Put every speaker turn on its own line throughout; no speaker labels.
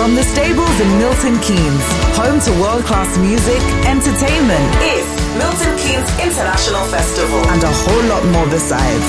From the stables in Milton Keynes, home to world class music, entertainment, is Milton Keynes International Festival, and a whole lot more besides.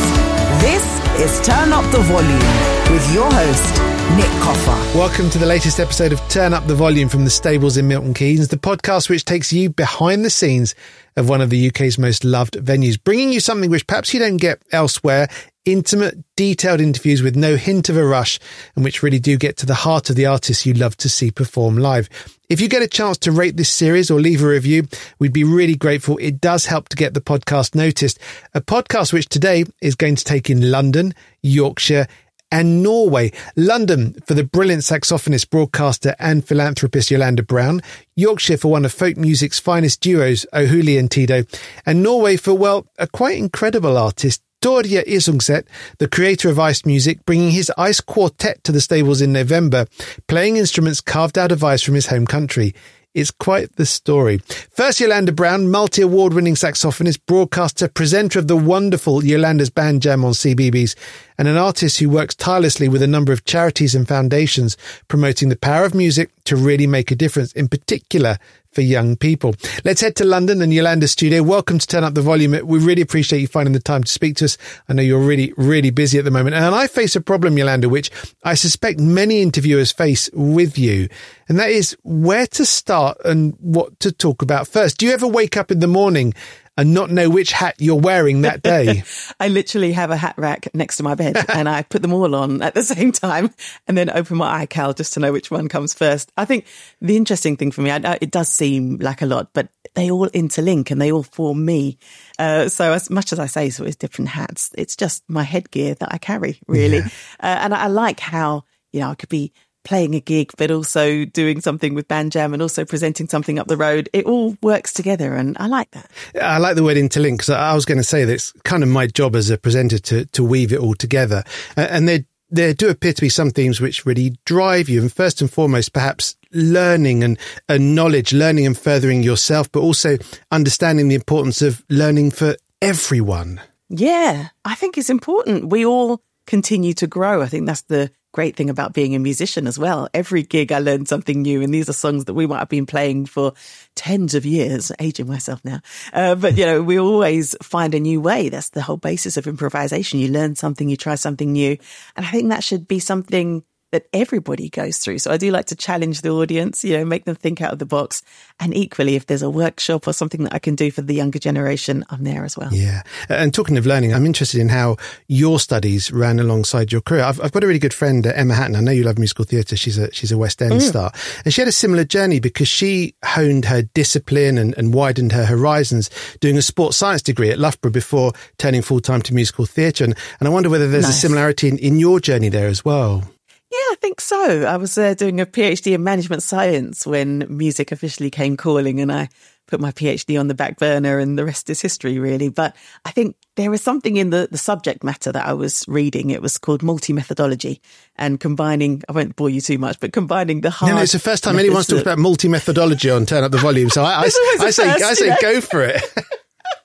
This is Turn Up the Volume with your host, Nick Coffer.
Welcome to the latest episode of Turn Up the Volume from the Stables in Milton Keynes, the podcast which takes you behind the scenes of one of the UK's most loved venues, bringing you something which perhaps you don't get elsewhere intimate, detailed interviews with no hint of a rush and which really do get to the heart of the artists you love to see perform live. If you get a chance to rate this series or leave a review, we'd be really grateful. It does help to get the podcast noticed. A podcast which today is going to take in London, Yorkshire, and Norway. London for the brilliant saxophonist, broadcaster, and philanthropist Yolanda Brown. Yorkshire for one of folk music's finest duos, O'Hooley and Tidow. And Norway for, well, a quite incredible artist, Terje Isungset, the creator of Ice Music, bringing his Ice Quartet to the stables in November, playing instruments carved out of ice from his home country. It's quite the story. First, Yolanda Brown, multi award winning saxophonist, broadcaster, presenter of the wonderful Yolanda's Band Jam on CBeebies, and an artist who works tirelessly with a number of charities and foundations promoting the power of music to really make a difference, in particular for young people. Let's head to London and Yolanda's studio. Welcome to Turn Up the Volume. We really appreciate you finding the time to speak to us. I know you're really, really busy at the moment. And I face a problem, Yolanda, which I suspect many interviewers face with you. And that is where to start and what to talk about first. Do you ever wake up in the morning and not know which hat you're wearing that day.
I literally have a hat rack next to my bed and I put them all on at the same time and then open my iCal just to know which one comes first. I think the interesting thing for me, I, it does seem like a lot, but they all interlink and they all form me. Uh, so as much as I say, so it's different hats, it's just my headgear that I carry really. Yeah. Uh, and I, I like how, you know, I could be playing a gig, but also doing something with Band Jam and also presenting something up the road. It all works together, and I like that.
I like the word interlink because I was going to say that it's kind of my job as a presenter to to weave it all together, and there there do appear to be some themes which really drive you, and first and foremost, perhaps learning and, and knowledge, learning and furthering yourself, but also understanding the importance of learning for everyone.
Yeah, I think it's important. We all continue to grow. I think that's the great thing about being a musician as well. Every gig I learn something new, and these are songs that we might have been playing for tens of years, aging myself now. Uh, but you know, we always find a new way. That's the whole basis of improvisation. You learn something, you try something new. And I think that should be something that everybody goes through. So I do like to challenge the audience, you know, make them think out of the box. And equally, if there's a workshop or something that I can do for the younger generation, I'm there as well.
Yeah. And talking of learning, I'm interested in how your studies ran alongside your career. I've, I've got a really good friend, uh, Emma Hatton. I know you love musical theatre. She's a, she's a West End mm. star. And she had a similar journey because she honed her discipline and, and widened her horizons doing a sports science degree at Loughborough before turning full time to musical theatre. And, and I wonder whether there's nice. a similarity in, in your journey there as well.
Yeah, I think so. I was uh, doing a PhD in management science when music officially came calling, and I put my PhD on the back burner, and the rest is history, really. But I think there was something in the, the subject matter that I was reading. It was called multi methodology and combining, I won't bore you too much, but combining the hard.
No, no it's the first time anyone's talked about multi methodology on Turn Up the Volume. So I, I, I, I say, first, I say, go for it.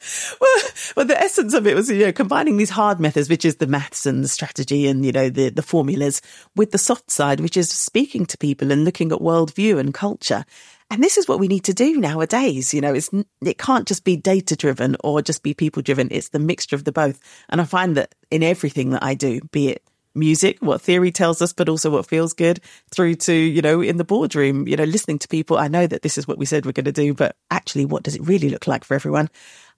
well, well, the essence of it was, you know, combining these hard methods, which is the maths and the strategy and, you know, the, the formulas with the soft side, which is speaking to people and looking at worldview and culture. And this is what we need to do nowadays. You know, it's, it can't just be data driven or just be people driven. It's the mixture of the both. And I find that in everything that I do, be it music, what theory tells us, but also what feels good through to, you know, in the boardroom, you know, listening to people. I know that this is what we said we're going to do, but actually, what does it really look like for everyone?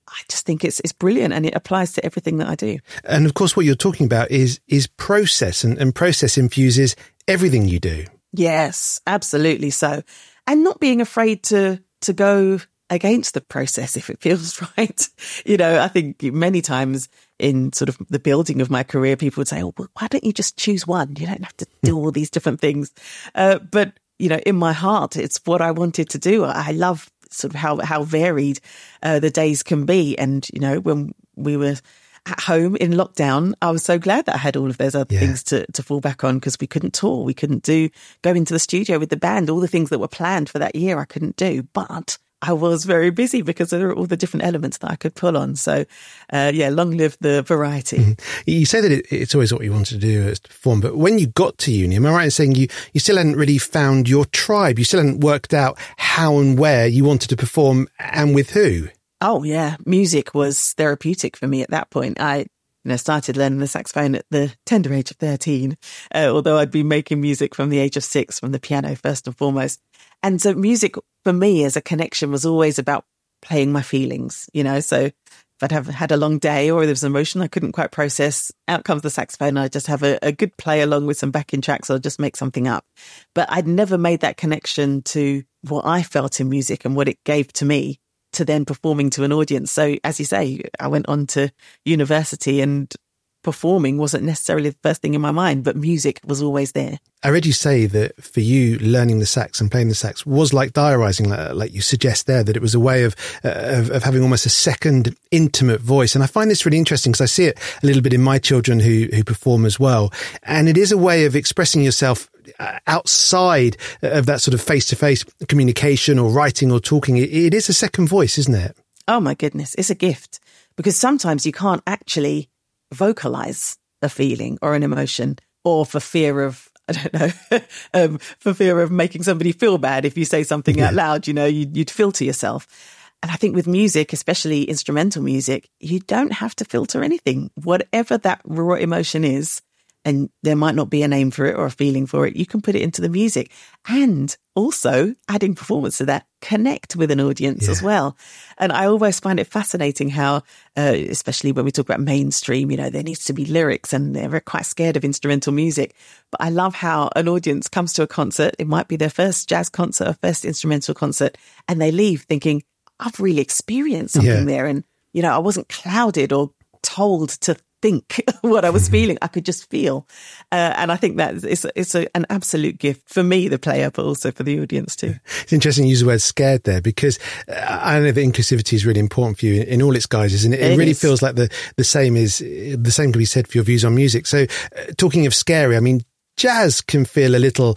I just think it's it's brilliant and it applies to everything that I do.
And of course what you're talking about is is process and, and process infuses everything you do.
Yes, absolutely so. And not being afraid to to go against the process if it feels right. You know, I think many times in sort of the building of my career, people would say, Oh, well, why don't you just choose one? You don't have to do all these different things. Uh, but, you know, in my heart, it's what I wanted to do. I love sort of how how varied uh, the days can be. And you know, when we were at home in lockdown, I was so glad that I had all of those other yeah. things to, to fall back on because we couldn't tour, we couldn't do go into the studio with the band, all the things that were planned for that year, I couldn't do. But I was very busy because there were all the different elements that I could pull on. So, uh, yeah, long live the variety. Mm-hmm.
You say that it, it's always what you wanted to do is to perform, but when you got to uni, am I right in saying you, you still hadn't really found your tribe? You still hadn't worked out how and where you wanted to perform and with who?
Oh, yeah. Music was therapeutic for me at that point. I, you know, started learning the saxophone at the tender age of 13, uh, although I'd been making music from the age of six from the piano first and foremost. And so music for me as a connection was always about playing my feelings, you know, so if I'd have had a long day or there was an emotion I couldn't quite process, out comes the saxophone. I just have a, a good play along with some backing tracks or just make something up. But I'd never made that connection to what I felt in music and what it gave to me to then performing to an audience. So as you say, I went on to university and performing wasn't necessarily the first thing in my mind, but music was always there.
I read you say that for you, learning the sax and playing the sax was like diarising, like, like you suggest there, that it was a way of, uh, of, of having almost a second intimate voice. And I find this really interesting because I see it a little bit in my children who who perform as well. And it is a way of expressing yourself uh, outside of that sort of face to face communication or writing or talking. It, it is a second voice, isn't it?
Oh my goodness, it's a gift because sometimes you can't actually vocalize a feeling or an emotion or for fear of I don't know, um, for fear of making somebody feel bad. If you say something yeah. out loud, you know, you'd, you'd filter yourself. And I think with music, especially instrumental music, you don't have to filter anything. Whatever that raw emotion is, and there might not be a name for it or a feeling for it, you can put it into the music. And also adding performance to that, connect with an audience yeah. as well. And I always find it fascinating how, uh, especially when we talk about mainstream, you know, there needs to be lyrics and they're quite scared of instrumental music. But I love how an audience comes to a concert. It might be their first jazz concert or first instrumental concert and they leave thinking, I've really experienced something yeah. there. And, you know, I wasn't clouded or told to think what I was feeling. I could just feel. Uh, and I think that it's, it's a, an absolute gift for me, the player, but also for the audience too.
It's interesting you use the word scared there because uh, I know that inclusivity is really important for you in, all its guises. And it, it, it really is. feels like the, the same is, the same can be said for your views on music. So uh, talking of scary, I mean, jazz can feel a little,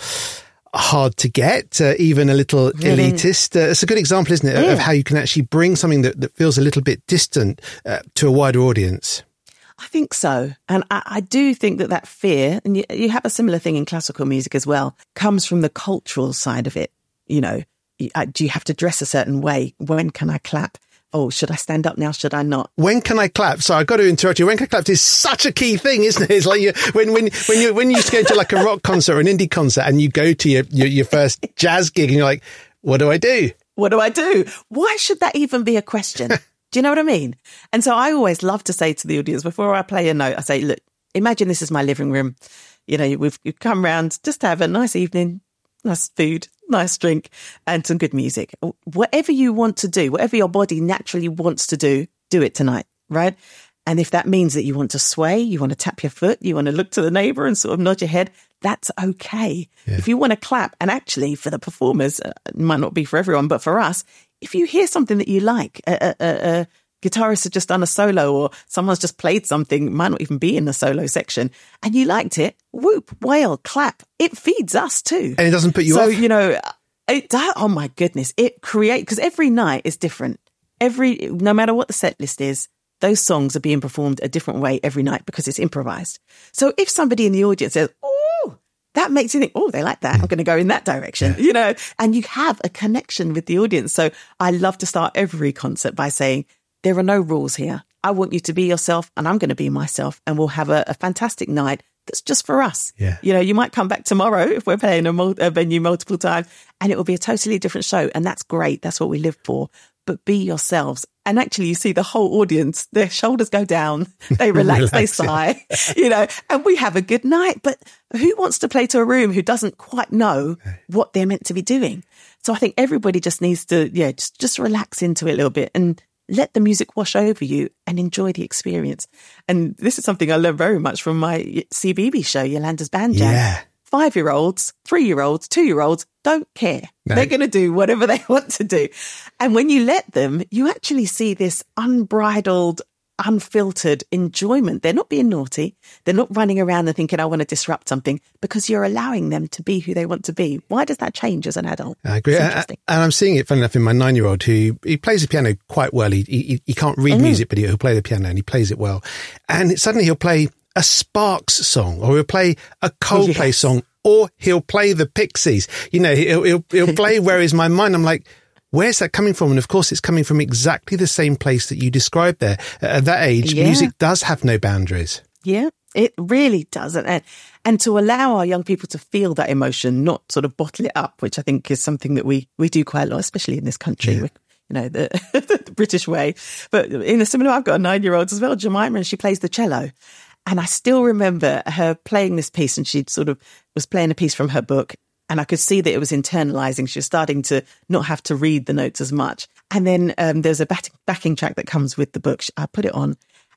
hard to get, uh, even a little really? elitist. Uh, it's a good example, isn't it, yeah. of how you can actually bring something that, that feels a little bit distant uh, to a wider audience.
I think so. And I, I, do think that that fear, and you, you, have a similar thing in classical music as well, comes from the cultural side of it. You know, uh, do you have to dress a certain way? When can I clap? Oh, should I stand up now? Should I not?
When can I clap? So I've got to interrupt you. When can I clap is such a key thing, isn't it? It's like you, when, when, when you, when you used go to like a rock concert or an indie concert and you go to your, your, your first jazz gig and you're like, what do I do?
What do I do? Why should that even be a question? Do you know what I mean? And so I always love to say to the audience before I play a note, I say, look, imagine this is my living room. You know, we've, we've come round just to have a nice evening, nice food, nice drink, and some good music. Whatever you want to do, whatever your body naturally wants to do, do it tonight, right? And if that means that you want to sway, you want to tap your foot, you want to look to the neighbor and sort of nod your head, that's okay. Yeah. If you want to clap, and actually for the performers, uh, it might not be for everyone, but for us, if you hear something that you like, a, a, a, guitarist has just done a solo or someone's just played something, might not even be in the solo section, and you liked it, whoop, wail, clap. It feeds us too.
And it doesn't put you
so,
off.
you know, it, oh my goodness, it create because every night is different. Every, no matter what the set list is, those songs are being performed a different way every night because it's improvised. So if somebody in the audience says, that makes you think, oh, they like that. I'm going to go in that direction, yeah. you know, and you have a connection with the audience. So I love to start every concert by saying, there are no rules here. I want you to be yourself and I'm going to be myself and we'll have a, a fantastic night that's just for us.
Yeah.
You know, you might come back tomorrow if we're playing a, mul- a venue multiple times and it will be a totally different show. And that's great. That's what we live for. But be yourselves. And actually, you see the whole audience, their shoulders go down, they relax, relax they sigh, you know, and we have a good night. But who wants to play to a room who doesn't quite know what they're meant to be doing? So I think everybody just needs to, yeah, just, just relax into it a little bit and let the music wash over you and enjoy the experience. And this is something I learned very much from my CBeebies show, Yolanda's Band Jam.
Yeah.
Five year olds, three year olds, two year olds don't care. No. They're going to do whatever they want to do. And when you let them, you actually see this unbridled unfiltered enjoyment. They're not being naughty. They're not running around and thinking, I want to disrupt something because you're allowing them to be who they want to be. Why does that change as an adult?
I agree. And I'm seeing it, funny enough, in my nine year old who he plays the piano quite well. He, he, he can't read mm. music, but he'll play the piano and he plays it well. And suddenly he'll play a Sparks song or he'll play a Coldplay yes. song or he'll play the Pixies. You know, he'll, he'll, he'll play Where Is My Mind? I'm like, where's that coming from? And of course, it's coming from exactly the same place that you described there. At that age, yeah. music does have no boundaries.
Yeah, it really doesn't. And, and to allow our young people to feel that emotion, not sort of bottle it up, which I think is something that we, we do quite a lot, especially in this country. Yeah. you know, the, the, British way. But in a similar, I've got a nine year old as well, Jemima, and she plays the cello. And I still remember her playing this piece and she sort of was playing a piece from her book. And I could see that it was internalizing. She was starting to not have to read the notes as much. And then um, there's a backing track that comes with the book. I put it on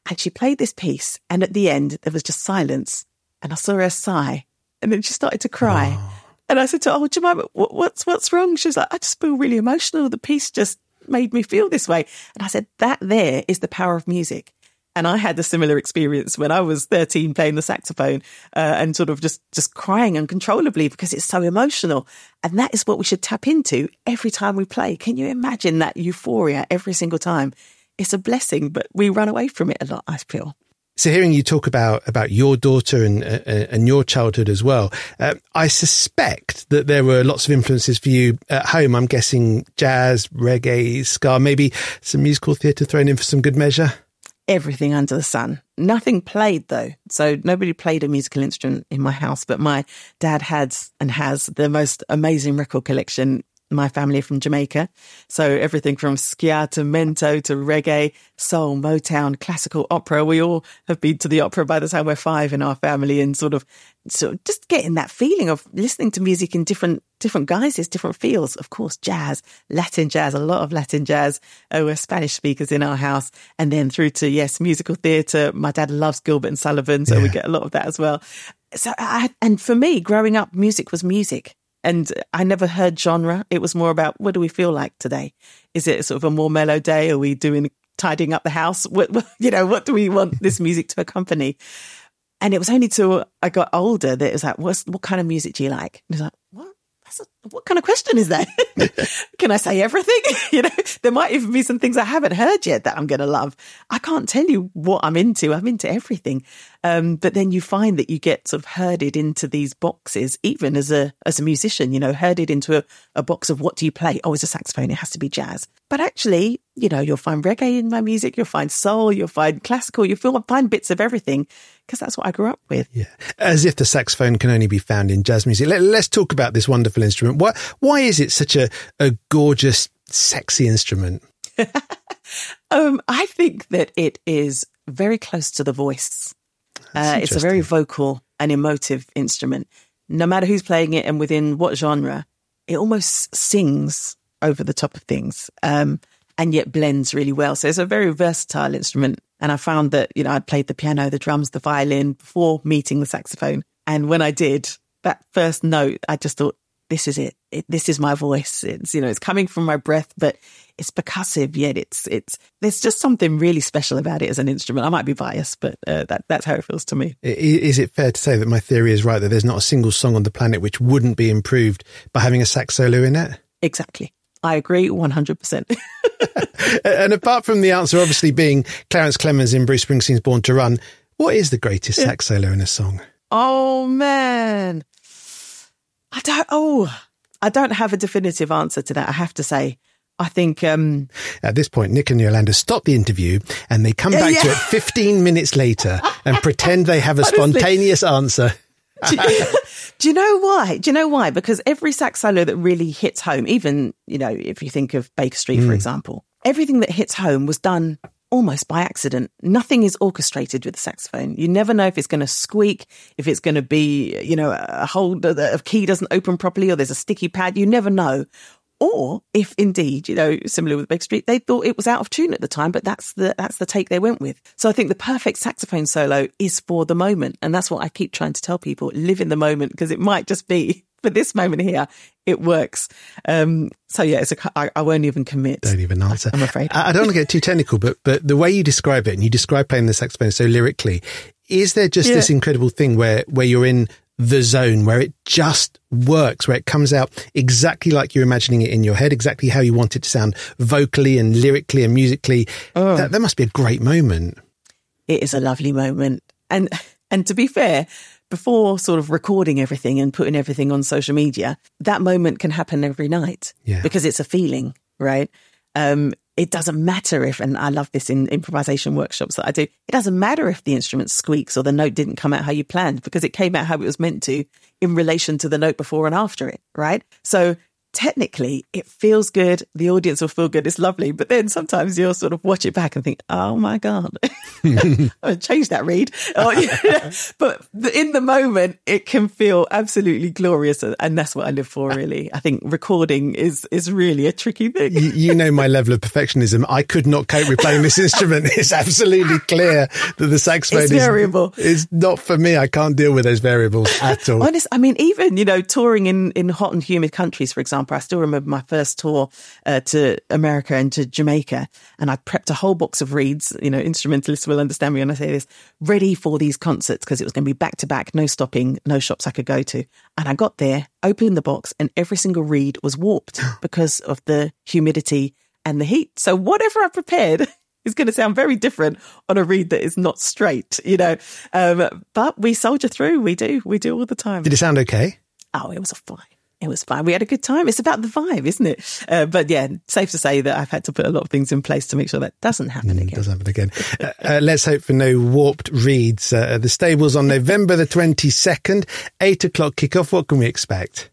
and she played this piece. And at the end, there was just silence. And I saw her sigh. And then she started to cry. Oh. And I said to her, Oh, Jemima, what's, what's wrong? She was like, I just feel really emotional. The piece just made me feel this way. And I said, That there is the power of music. And I had a similar experience when I was 13 playing the saxophone uh, and sort of just, just crying uncontrollably because it's so emotional. And that is what we should tap into every time we play. Can you imagine that euphoria every single time? It's a blessing, but we run away from it a lot, I feel.
So, hearing you talk about about your daughter and uh, uh and your childhood as well, uh, I suspect that there were lots of influences for you at home. I'm guessing jazz, reggae, ska, maybe some musical theatre thrown in for some good measure
everything under the sun. Nothing played though. So nobody played a musical instrument in my house, but my dad had and has the most amazing record collection my family from Jamaica. So everything from ska to mento to reggae, soul, Motown, classical opera. We all have been to the opera by the time we're five in our family and sort of, so just getting that feeling of listening to music in different, different guises, different feels. Of course, jazz, Latin jazz, a lot of Latin jazz. Oh, we're Spanish speakers in our house. And then through to, yes, musical theatre. My dad loves Gilbert and Sullivan. So yeah. we get a lot of that as well. So I, and for me, growing up, music was music. And I never heard genre. It was more about what do we feel like today? Is it sort of a more mellow day? Are we doing tidying up the house? What, you know, what do we want this music to accompany? And it was only till I got older that it was like, what's, what kind of music do you like? And was like, what? A, what kind of question is that? Can I say everything? you know, there might even be some things I haven't heard yet that I'm going to love. I can't tell you what I'm into. I'm into everything. Um, but then you find that you get sort of herded into these boxes, even as a as a musician, you know, herded into a, a box of what do you play? Oh, it's a saxophone. It has to be jazz. But actually, you know, you'll find reggae in my music. You'll find soul. You'll find classical. You'll find bits of everything because that's what I grew up with.
Yeah. As if the saxophone can only be found in jazz music. Let, us talk about this wonderful instrument. Why, why is it such a, a gorgeous, sexy instrument?
um, I think that it is very close to the voice. Uh, it's a very vocal and emotive instrument. No matter who's playing it and within what genre, it almost sings over the top of things um, and yet blends really well. So it's a very versatile instrument. And I found that, you know, I'd played the piano, the drums, the violin before meeting the saxophone. And when I did that first note, I just thought, this is it. it. This is my voice. It's, you know, it's coming from my breath, but it's percussive yet it's, it's, there's just something really special about it as an instrument. I might be biased, but uh, that, that's how it feels to me.
Is it fair to say that my theory is right that there's not a single song on the planet which wouldn't be improved by having a sax solo in it?
Exactly. I agree 100%.
and apart from the answer obviously being Clarence Clemons in Bruce Springsteen's Born to Run, what is the greatest sax solo in a song?
Oh man. I don't oh I don't have a definitive answer to that, I have to say. I think um,
at this point, Nick and Yolanda stop the interview and they come back yeah. to it 15 minutes later and pretend they have a spontaneous answer.
Do, you, do, you know why? Do you know why? Because every sax solo that really hits home, even, you know, if you think of Baker Street, mm. for example, everything that hits home was done almost by accident. Nothing is orchestrated with the saxophone. You never know if it's going to squeak, if it's going to be, you know, a hold a key doesn't open properly or there's a sticky pad. You never know. Or if indeed, you know, similar with Baker Street, they thought it was out of tune at the time, but that's the that's the take they went with. So I think the perfect saxophone solo is for the moment, and that's what I keep trying to tell people: live in the moment because it might just be for this moment here, it works. Um, so yeah, it's a, I, I won't even commit.
Don't even answer.
I'm afraid.
I, I don't want to get too technical, but but the way you describe it, and you describe playing the saxophone so lyrically, is there just
Yeah.
this incredible thing where where you're in the zone where it just works, where it comes out exactly like you're imagining it in your head, exactly how you want it to sound vocally and lyrically and musically.
Oh.
That, that must be a great moment.
it is a lovely moment. And and to be fair, before sort of recording everything and putting everything on social media, that moment can happen every night
Yeah.
because it's a feeling, right? Um, it doesn't matter if, and I love this in improvisation workshops that I do. It doesn't matter if the instrument squeaks or the note didn't come out how you planned because it came out how it was meant to in relation to the note before and after it, right? So technically it feels good. The audience will feel good. It's lovely. But then sometimes you'll sort of watch it back and think, oh my God, I'll change that read. But in the moment, it can feel absolutely glorious. And that's what I live for, really. I think recording is, is really a tricky thing.
you, you know my level of perfectionism. I could not cope with playing this instrument. It's absolutely clear that the saxophone
It's
is
variable.
Is not for me. I can't deal with those variables at all.
Honest, I mean, even you know, touring in in hot and humid countries, for example. I still remember my first tour uh, to America and to Jamaica, and I prepped a whole box of reeds. You know, instrumentalists will understand me when I say this. Ready for these concerts because it was going to be back to back, no stopping, no shops I could go to. And I got there, opened the box, and every single reed was warped because of the humidity and the heat. So whatever I prepared. is going to sound very different on a reed that is not straight, you know. Um, but we soldier through. We do. We do all the time.
Did it sound okay?
Oh, it was a fine. It was fine. We had a good time. It's about the vibe, isn't it? Uh, but yeah, safe to say that I've had to put a lot of things in place to make sure that doesn't happen
It
again.
does happen again. Uh, uh, let's hope for no warped reeds. Uh, the stables on November the 22nd, 8 o'clock kickoff. What can we expect?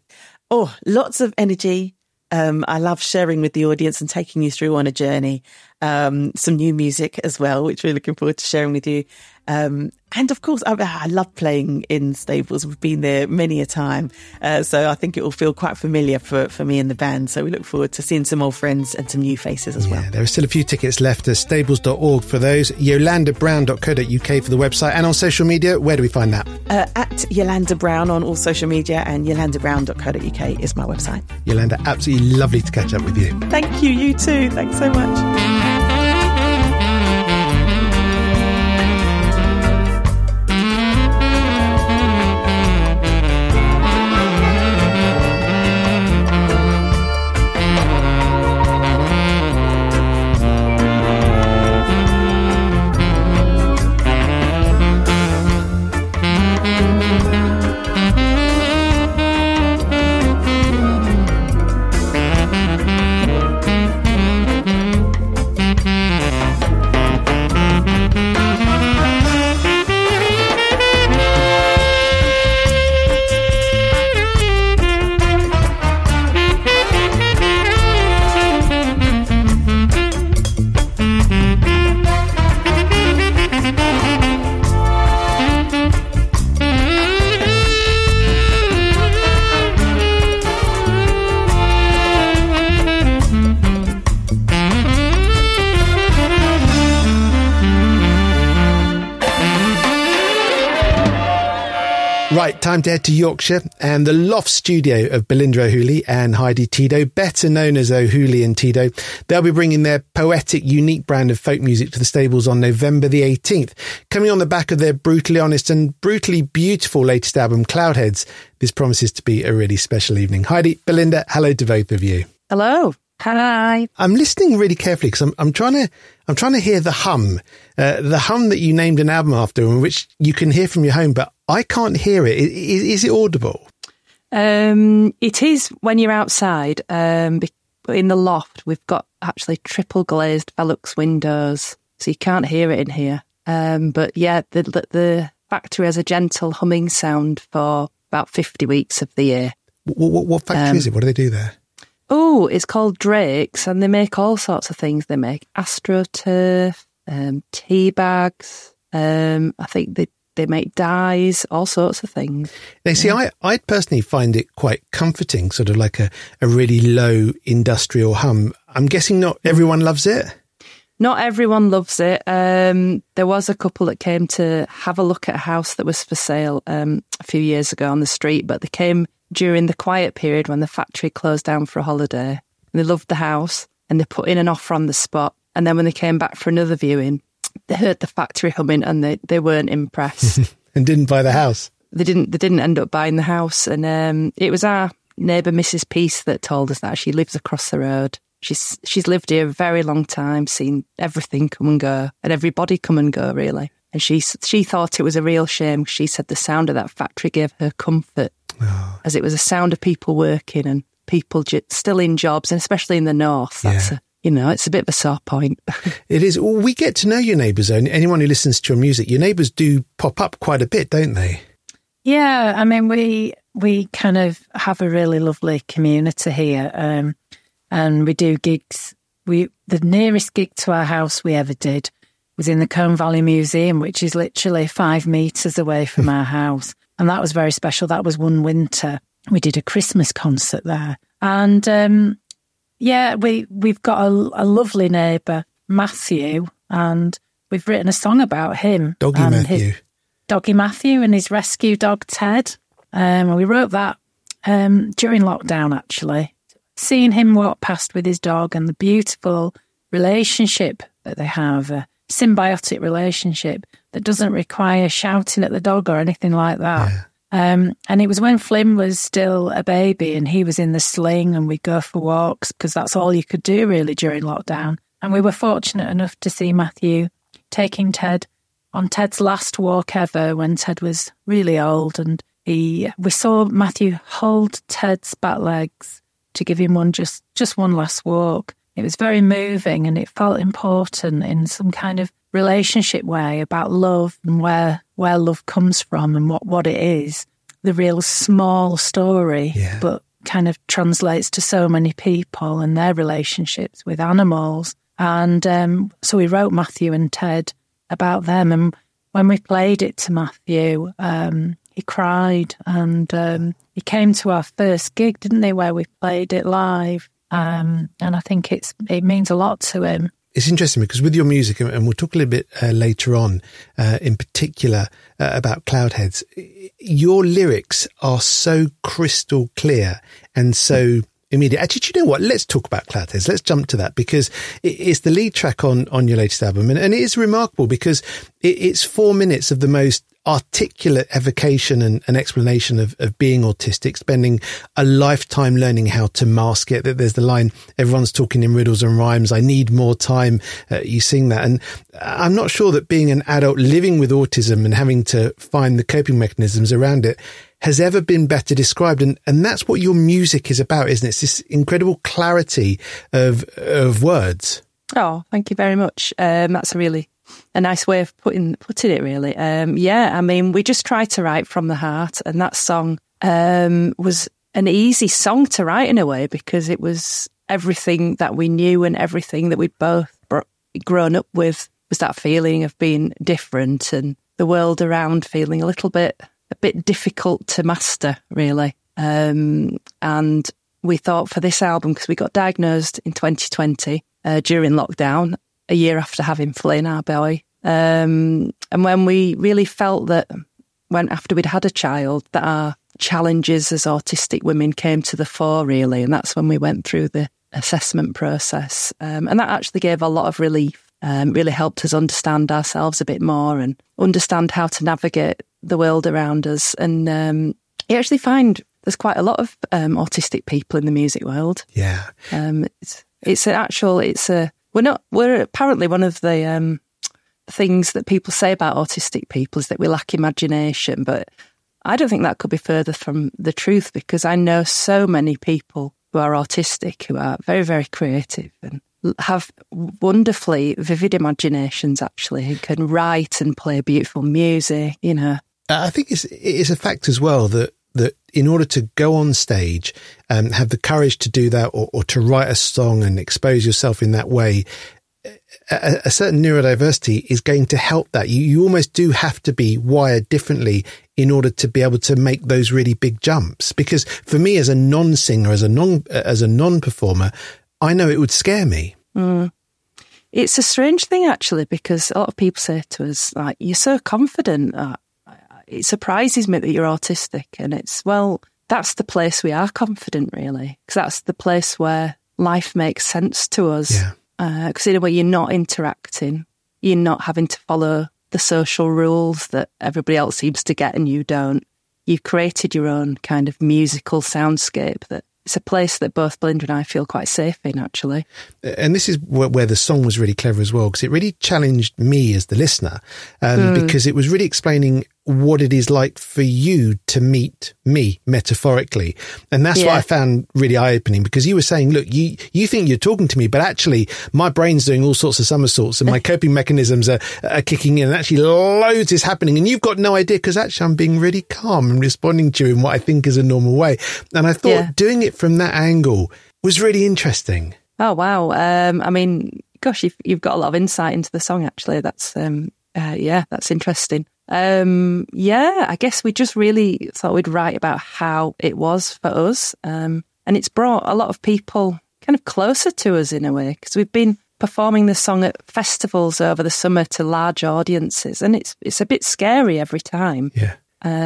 Oh, lots of energy. Um, I love sharing with the audience and taking you through on a journey. Um, some new music as well, which we're looking forward to sharing with you. Um, and of course, I, I love playing in stables. We've been there many a time. Uh, so I think it will feel quite familiar for, for me and the band. So we look forward to seeing some old friends and some new faces as well.
There are still a few tickets left at stables.org for those, yolandabrown.co.uk for the website, and on social media, where do we find that?
Uh, at Yolanda Brown on all social media and yolandabrown.co.uk is my website.
Yolanda, absolutely lovely to catch up with you.
Thank you, you too. Thanks so much.
Time to head to Yorkshire and the loft studio of Belinda O'Hooley and Heidi Tidow, better known as O'Hooley and Tidow. They'll be bringing their poetic, unique brand of folk music to the stables on November the 18th. Coming on the back of their brutally honest and brutally beautiful latest album, Cloudheads, this promises to be a really special evening. Heidi, Belinda, hello to both of you.
Hello. Hi.
I'm listening really carefully because I'm, I'm trying to I'm trying to hear the hum, uh, the hum that you named an album after, and which you can hear from your home, but I can't hear it. Is, is it audible?
Um, it is when you're outside. Um, in the loft, we've got actually triple glazed Velux windows, so you can't hear it in here. Um, but yeah, the, the the factory has a gentle humming sound for about fifty weeks of the year.
What, what, what factory
Um,
is it? What do they do there?
Oh, it's called Drake's, and they make all sorts of things. They make astroturf, um, tea bags. Um, I think they they make dyes, all sorts of things.
Now, see, I, I personally find it quite comforting, sort of like a, a really low industrial hum. I'm guessing not everyone loves it.
Not everyone loves it. Um, there was a couple that came to have a look at a house that was for sale um, a few years ago on the street, but they came during the quiet period when the factory closed down for a holiday. And they loved the house and they put in an offer on the spot. And then when they came back for another viewing, they heard the factory humming and they, they weren't impressed.
and didn't buy the house.
They didn't. They didn't end up buying the house, and um, it was our neighbour, Mrs. Peace, that told us that she lives across the road. She's she's lived here a very long time, seen everything come and go, and everybody come and go, really. And she she thought it was a real shame. She said the sound of that factory gave her comfort, oh. as it was a sound of people working and people j- still in jobs, and especially in the north. That's yeah. a, you know, it's a bit of a sore point.
it is. Well, we get to know your neighbours, though. Anyone who listens to your music, your neighbours do pop up quite a bit, don't they?
Yeah, I mean, we we kind of have a really lovely community here, um, and we do gigs. We the nearest gig to our house we ever did was in the Colne Valley Museum, which is literally five meters away from our house, and that was very special. That was one winter. We did a Christmas concert there, and um, yeah, we we've got a, a lovely neighbour, Matthew, and we've written a song about him.
Doggy Matthew. His,
Doggy Matthew and his rescue dog Ted. Um, we wrote that um, during lockdown, actually. Seeing him walk past with his dog and the beautiful relationship that they have, a symbiotic relationship that doesn't require shouting at the dog or anything like that. Yeah. Um, and it was when Flynn was still a baby and he was in the sling and we'd go for walks because that's all you could do really during lockdown. And we were fortunate enough to see Matthew taking Ted on Ted's last walk ever when Ted was really old and he we saw Matthew hold Ted's back legs to give him one just just one last walk. It was very moving and it felt important in some kind of relationship way about love and where where love comes from and what, what it is. The real small story, yeah. but kind of translates to so many people and their relationships with animals. And um, so we wrote Matthew and Ted about them. And when we played it to Matthew, um, he cried and um, he came to our first gig, didn't he, where we played it live. Um, and I think it's it means a lot to him.
It's interesting because with your music, and we'll talk a little bit uh, later on, uh, in particular uh, about Cloudheads, your lyrics are so crystal clear and so immediate. Actually, you know what? Let's talk about Cloudheads. Let's jump to that because it's the lead track on on your latest album, and, and it is remarkable because it's four minutes of the most articulate evocation and, and explanation of, of being autistic, spending a lifetime learning how to mask it. That there's the line, everyone's talking in riddles and rhymes. I need more time. Uh, you sing that. And I'm not sure that being an adult living with autism and having to find the coping mechanisms around it has ever been better described. And, and that's what your music is about, isn't it? It's this incredible clarity of, of words.
Oh, thank you very much. Um, that's a really a nice way of putting putting it, really. Um, yeah, I mean, we just try to write from the heart, and that song um, was an easy song to write in a way because it was everything that we knew and everything that we'd both grown up with was that feeling of being different and the world around feeling a little bit a bit difficult to master, really. Um, and we thought for this album because we got diagnosed in 2020 uh, during lockdown a year after having Flynn, our boy. Um, and when we really felt that, when after we'd had a child, that our challenges as autistic women came to the fore, really. And that's when we went through the assessment process. Um, and that actually gave a lot of relief, um, really helped us understand ourselves a bit more and understand how to navigate the world around us. And um, you actually find there's quite a lot of um, autistic people in the music world.
Yeah.
Um, it's, it's an actual, it's a, we're not. We're apparently one of the um, things that people say about autistic people is that we lack imagination, but I don't think that could be further from the truth because I know so many people who are autistic who are very, very creative and have wonderfully vivid imaginations. Actually, who can write and play beautiful music. You know,
I think it's it's a fact as well that that in order to go on stage, um, have the courage to do that or, or, to write a song and expose yourself in that way, a, a, certain neurodiversity is going to help that. You, you almost do have to be wired differently in order to be able to make those really big jumps. Because for me, as a non-singer, as a non, as a non-performer, I know it would scare me.
Mm. It's a strange thing, actually, because a lot of people say to us, like, you're so confident. Uh, it surprises me that you're autistic. And it's, well, that's the place we are confident, really, because that's the place where life makes sense to us.
Yeah.
Because in a way, you're not interacting, you're not having to follow the social rules that everybody else seems to get and you don't. You've created your own kind of musical soundscape that it's a place that both Belinda and I feel quite safe in, actually.
and this is where, where the song was really clever as well because it really challenged me as the listener um, because it was really explaining what it is like for you to meet me metaphorically and that's what i found really eye-opening because you were saying look you you think you're talking to me but actually my brain's doing all sorts of somersaults and my coping mechanisms are, are kicking in and actually loads is happening and you've got no idea because actually i'm being really calm and responding to you in what i think is a normal way and i thought
Yeah.
doing it from that angle was really interesting
Oh wow! Um, I mean, gosh, you've you've got a lot of insight into the song. Actually, that's um, uh, yeah, that's interesting. Um, yeah, I guess we just really thought we'd write about how it was for us, um, and it's brought a lot of people kind of closer to us in a way because we've been performing the song at festivals over the summer to large audiences, and it's it's a bit scary every time.
Yeah.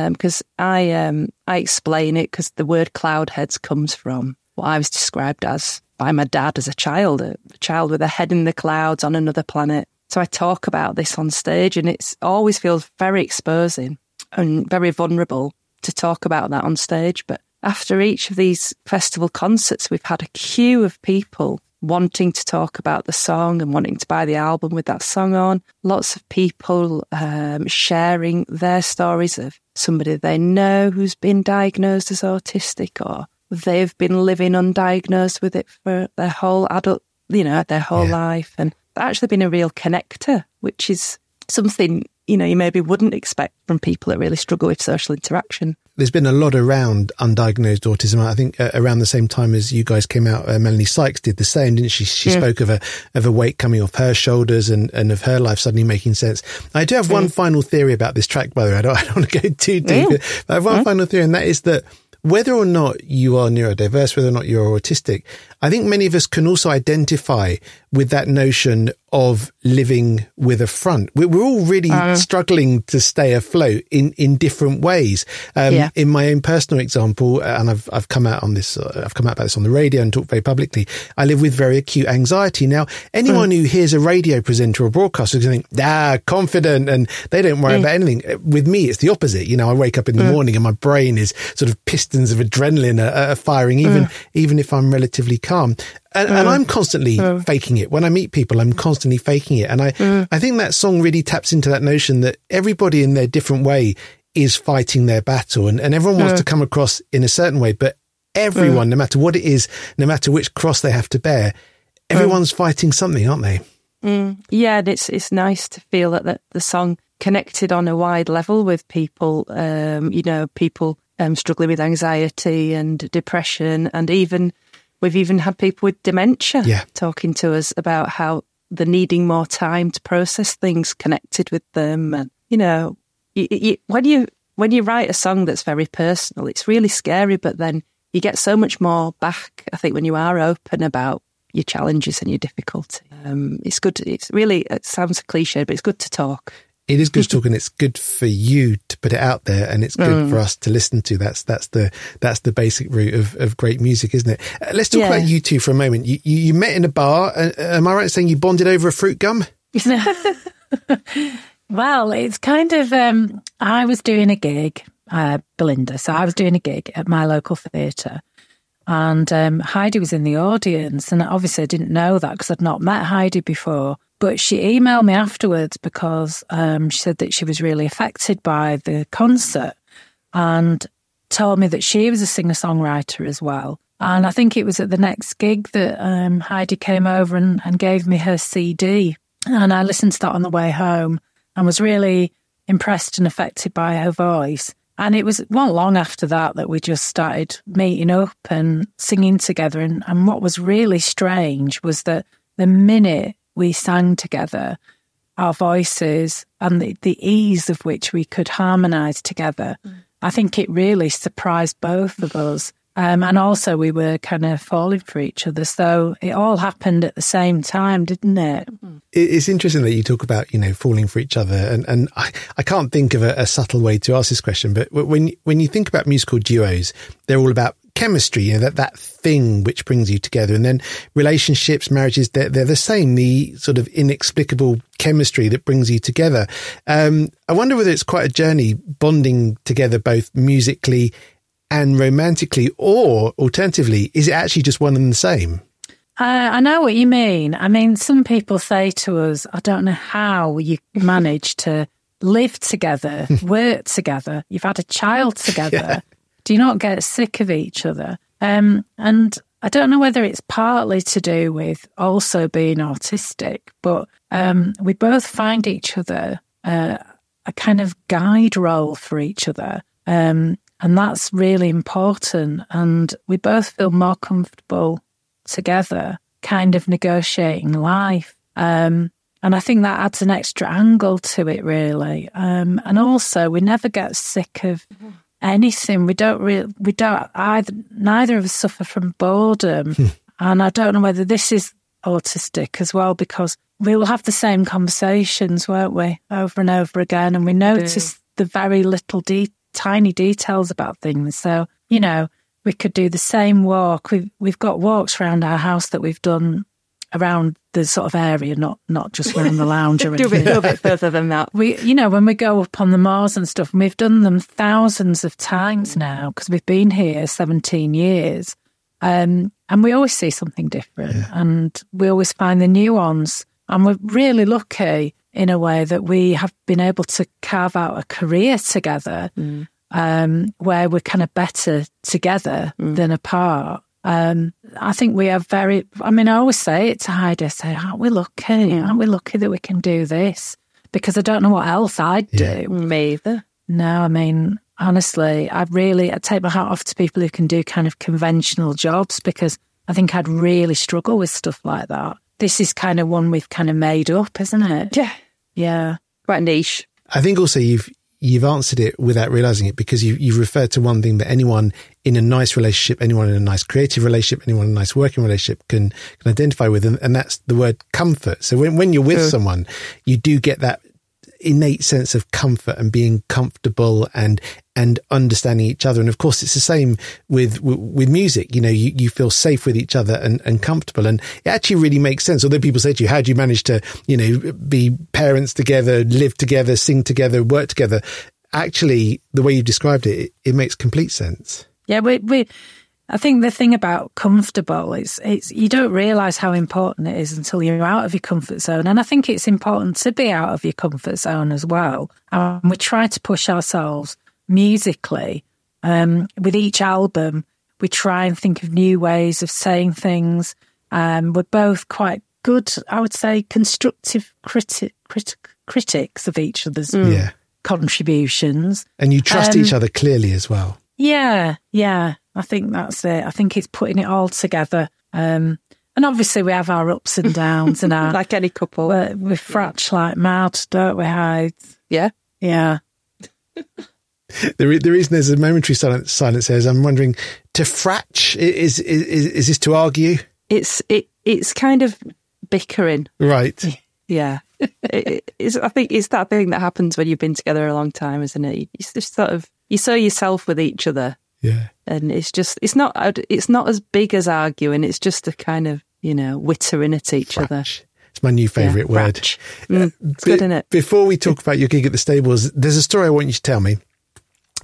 Because I um, I explain it because the word cloud heads comes from what I was described as by my dad as a child, a child with a head in the clouds on another planet. So I talk about this on stage, and it always feels very exposing and very vulnerable to talk about that on stage. But after each of these festival concerts, we've had a queue of people wanting to talk about the song and wanting to buy the album with that song on. Lots of people um, sharing their stories of somebody they know who's been diagnosed as autistic or they've been living undiagnosed with it for their whole adult, you know, their whole
Yeah.
life. And actually been a real connector, which is something, you know, you maybe wouldn't expect from people that really struggle with social interaction.
there's been a lot around undiagnosed autism. I think uh, around the same time as you guys came out, uh, Melanie Sykes did the same, didn't she? She spoke of a of a weight coming off her shoulders and, and of her life suddenly making sense. I do have one final theory about this track, by the way. I don't, I don't want to go too deep.
Yeah.
But I have one final theory, and that is that whether or not you are neurodiverse, whether or not you're autistic, I think many of us can also identify with that notion of living with a front. We're, all really struggling to stay afloat in, in different ways. Um,
Yeah.
In my own personal example, uh, and I've, I've come out on this, uh, I've come out about this on the radio and talked very publicly. I live with very acute anxiety. Now, anyone who hears a radio presenter or broadcaster is going to think, ah, confident and they don't worry about anything. Uh, With me, it's the opposite. You know, I wake up in the morning and my brain is sort of pistons of adrenaline are, are firing, even, even if I'm relatively calm. And, and mm. I'm constantly mm. faking it. When I meet people, I'm constantly faking it. And I, mm. I think that song really taps into that notion that everybody in their different way is fighting their battle and, and everyone wants to come across in a certain way, but everyone, no matter what it is, no matter which cross they have to bear, everyone's fighting something, aren't they?
Yeah, and it's it's nice to feel that the, the song connected on a wide level with people. Um, you know, people um, struggling with anxiety and depression, and even we've even had people with dementia
Yeah.
talking to us about how they're needing more time to process things connected with them. And you know, you, you, when you when you write a song that's very personal, it's really scary, but then you get so much more back. I think when you are open about your challenges and your difficulty. Um, it's good. It's really, it sounds cliche, but it's good to talk.
It is good to talk and it's good for you to put it out there and it's good for us to listen to. That's, that's the, that's the basic root of, of great music, isn't it? Uh, let's talk
Yeah.
about you two for a moment. You, you, you met in a bar. Uh, am I right in saying you bonded over a fruit gum?
Well, it's kind of. Um, I was doing a gig, uh, Belinda. So I was doing a gig at my local theatre, and um, Heidi was in the audience. And obviously, I didn't know that because I'd not met Heidi before. But she emailed me afterwards because um, she said that she was really affected by the concert and told me that she was a singer songwriter as well. And I think it was at the next gig that um, Heidi came over and, and gave me her CD. And I listened to that on the way home and was really impressed and affected by her voice. And it was not long after that that we just started meeting up and singing together. And, and what was really strange was that the minute we sang together, our voices and the, the ease of which we could harmonize together, I think it really surprised both of us. Um, and also, we were kind of falling for each other. So it all happened at the same time, didn't it?
It's interesting that you talk about, you know, falling for each other. And, and I, I can't think of a, a subtle way to ask this question, but when, when you think about musical duos, they're all about chemistry, you know, that, that thing which brings you together. And then relationships, marriages, they're, they're the same, the sort of inexplicable chemistry that brings you together. Um, I wonder whether it's quite a journey bonding together both musically and romantically, or alternatively, is it actually just one and the same?
Uh, I know what you mean. I mean, some people say to us, I don't know how you manage to live together, work together. You've had a child together. Yeah. Do not get sick of each other? Um, and I don't know whether it's partly to do with also being autistic, but um, we both find each other uh, a kind of guide role for each other. Um, and that's really important. And we both feel more comfortable together, kind of negotiating life. Um, and I think that adds an extra angle to it, really. Um, and also, we never get sick of anything. We don't really, we don't either, neither of us suffer from boredom. Hmm. and I don't know whether this is autistic as well, because we will have the same conversations, won't we, over and over again. And we notice the very little detail tiny details about things. So, you know, we could do the same walk. We've, we've got walks around our house that we've done around the sort of area, not not just around the lounge or
anything. do a little bit further than that.
We, you know, when we go up on the moors and stuff, and we've done them thousands of times now because we've been here 17 years. Um, and we always see something different yeah. and we always find the nuance. And we're really lucky in a way that we have been able to carve out a career together mm. um, where we're kind of better together mm. than apart. Um, I think we are very, I mean, I always say it to Heidi, I say, aren't we lucky? Aren't we lucky that we can do this? Because I don't know what else I'd do.
Yeah. Me either.
No, I mean, honestly, I really, I take my hat off to people who can do kind of conventional jobs because I think I'd really struggle with stuff like that. This is kind of one we've kind of made up, isn't it?
Yeah.
Yeah.
Quite niche.
I think also you've you've answered it without realizing it because you, you've referred to one thing that anyone in a nice relationship, anyone in a nice creative relationship, anyone in a nice working relationship can, can identify with. And, and that's the word comfort. So when, when you're with sure. someone, you do get that innate sense of comfort and being comfortable and and understanding each other. And of course, it's the same with with music. You know, you, you feel safe with each other and, and comfortable, and it actually really makes sense. Although people say to you, "How do you manage to, you know, be parents together, live together, sing together, work together?" Actually, the way you described it, it, it makes complete sense.
Yeah, we we I think the thing about comfortable is it's you don't realize how important it is until you're out of your comfort zone. And I think it's important to be out of your comfort zone as well. And we try to push ourselves musically. Um, with each album, we try and think of new ways of saying things. Um, we're both quite good, I would say, constructive criti- criti- critics of each other's
yeah.
contributions.
And you trust um, each other clearly as well.
Yeah, yeah. I think that's it. I think it's putting it all together. Um, and obviously, we have our ups and downs, and our
like any couple,
we we fratch like mad, don't we, Heidi?
Yeah,
yeah.
the, the reason there's a momentary silence, silence is I'm wondering to fratch is, is is is this to argue?
It's it it's kind of bickering,
right?
Yeah, it, it's, I think it's that thing that happens when you've been together a long time, isn't it? It's just sort of you saw yourself with each other.
Yeah.
And it's just, it's not, it's not as big as arguing. It's just a kind of, you know, wittering at each
Fratch.
other.
It's my new favourite
yeah,
word.
Mm, it's good, isn't it?
Before we talk about your gig at the stables, there's a story I want you to tell me.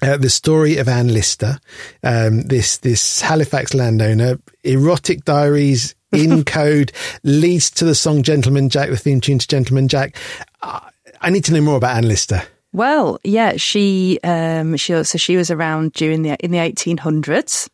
Uh, the story of Anne Lister, um, this this Halifax landowner, erotic diaries in code leads to the song "Gentleman Jack," the theme tune to "Gentleman Jack." Uh, I need to know more about Anne Lister.
Well, yeah, she um, she so she was around during the in the eighteen hundreds,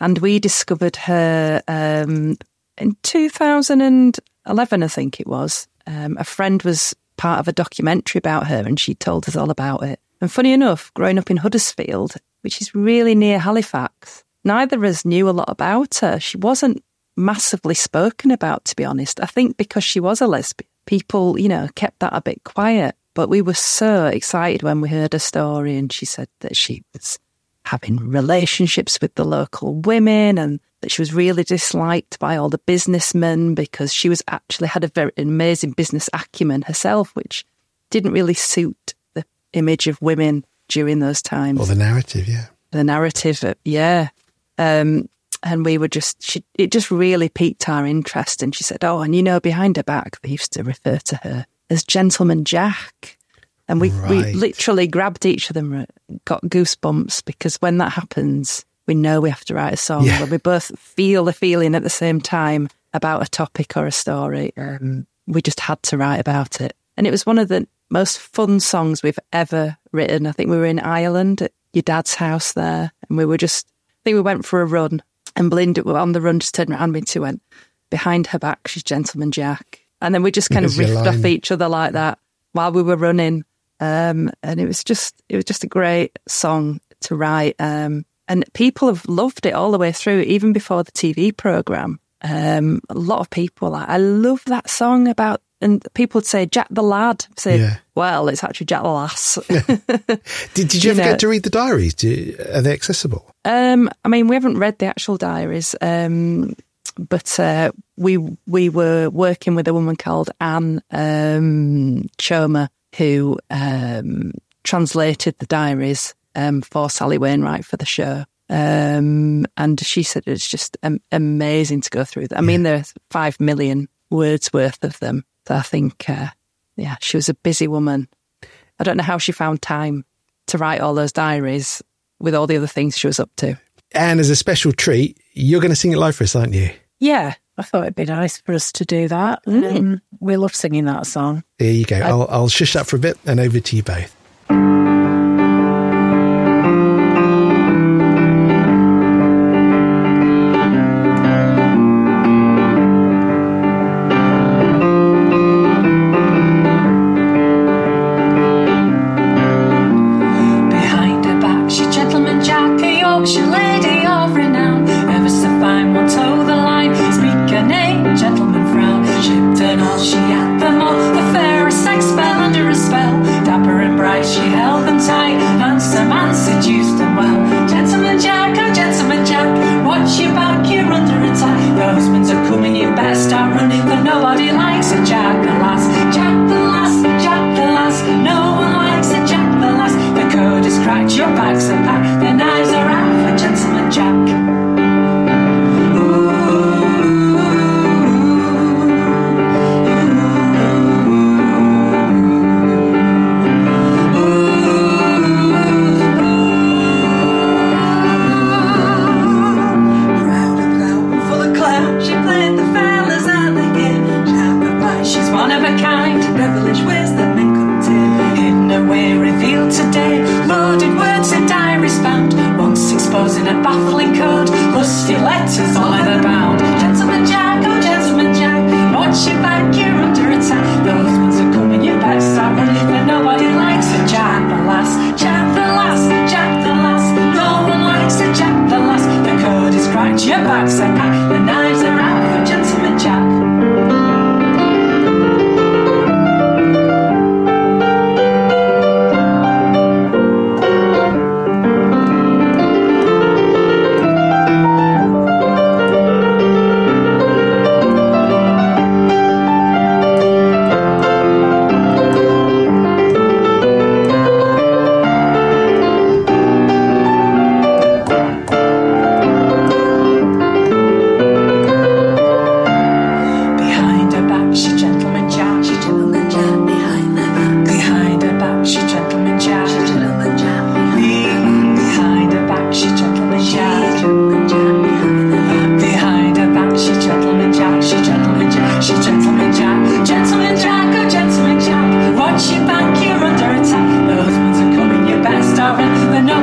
and we discovered her um, in two thousand and eleven, I think it was. Um, a friend was part of a documentary about her, and she told us all about it. And funny enough, growing up in Huddersfield, which is really near Halifax, neither of us knew a lot about her. She wasn't massively spoken about, to be honest. I think because she was a lesbian, people, you know, kept that a bit quiet. But we were so excited when we heard her story and she said that she was having relationships with the local women and that she was really disliked by all the businessmen because she was actually had a very amazing business acumen herself, which didn't really suit the image of women during those times.
Or the narrative, yeah.
The narrative, uh, yeah. Um, and we were just, she, it just really piqued our interest. And she said, Oh, and you know, behind her back, they used to refer to her as Gentleman Jack. And we, we literally grabbed each of them, uh, got goosebumps because when that happens, we know we have to write a song
Yeah.
where we both feel the feeling at the same time about a topic or a story. Um, we just had to write about it. And it was one of the most fun songs we've ever written. I think we were in Ireland at your dad's house there, and we were just, I think we went for a run, and Belinda on the run just turned around me to went, behind her back, she's Gentleman Jack. And then we just kind of
There's
riffed off each other like that while we were running. Um, and it was just, it was just a great song to write. Um, and people have loved it all the way through, even before the TV program. Um, a lot of people, like, I love that song about, and people would say Jack the Lad. Say,
Yeah.
well, it's actually Jack the Lass.
Did, did you,
You
ever
know-
get to read the diaries? Do, are they accessible?
Um, I mean, we haven't read the actual diaries, um, but uh, we we were working with a woman called Anne um, Choma who um, translated the diaries um, for Sally Wainwright for the show. Um, and she said it's just amazing to go through. I mean, there's five million words worth of them. So I think, uh, yeah, she was a busy woman. I don't know how she found time to write all those diaries with all the other things she was up to.
And as a special treat, you're going to sing it live for us, aren't you?
Yeah, I thought it'd be nice for us to do that. Um, we love singing that song.
There you go. I'll, I'll shush that for a bit and over to you both.